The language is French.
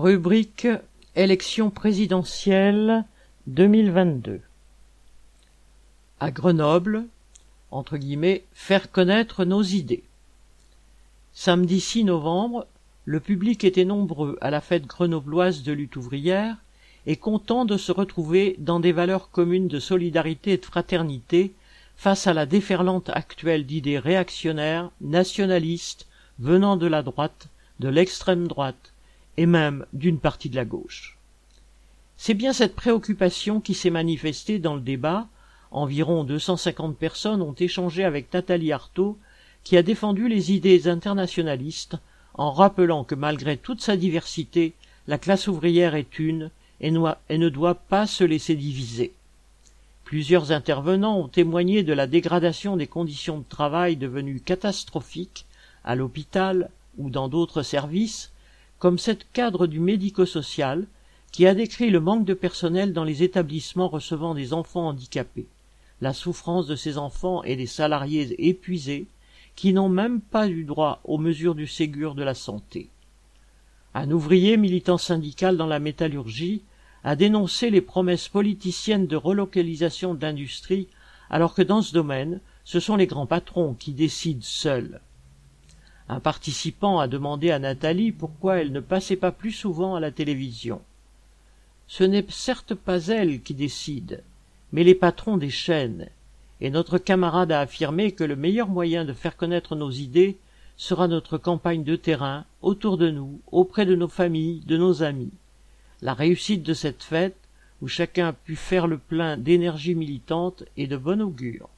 Rubrique Élection présidentielle 2022 À Grenoble, entre guillemets, faire connaître nos idées. Samedi 6 novembre, le public était nombreux à la fête grenobloise de lutte ouvrière et content de se retrouver dans des valeurs communes de solidarité et de fraternité face à la déferlante actuelle d'idées réactionnaires, nationalistes, venant de la droite, de l'extrême droite, et même d'une partie de la gauche. C'est bien cette préoccupation qui s'est manifestée dans le débat. Environ 250 personnes ont échangé avec Nathalie Arthaud, qui a défendu les idées internationalistes en rappelant que malgré toute sa diversité, la classe ouvrière est une et, ne doit pas se laisser diviser. Plusieurs intervenants ont témoigné de la dégradation des conditions de travail devenues catastrophiques à l'hôpital ou dans d'autres services, comme cette cadre du médico-social qui a décrit le manque de personnel dans les établissements recevant des enfants handicapés, la souffrance de ces enfants et des salariés épuisés qui n'ont même pas eu droit aux mesures du Ségur de la santé. Un ouvrier militant syndical dans la métallurgie a dénoncé les promesses politiciennes de relocalisation de l'industrie alors que dans ce domaine, ce sont les grands patrons qui décident seuls. Un participant a demandé à Nathalie pourquoi elle ne passait pas plus souvent à la télévision. Ce n'est certes pas elle qui décide, mais les patrons des chaînes, et notre camarade a affirmé que le meilleur moyen de faire connaître nos idées sera notre campagne de terrain, autour de nous, auprès de nos familles, de nos amis. La réussite de cette fête, où chacun a pu faire le plein d'énergie militante, est de bon augure.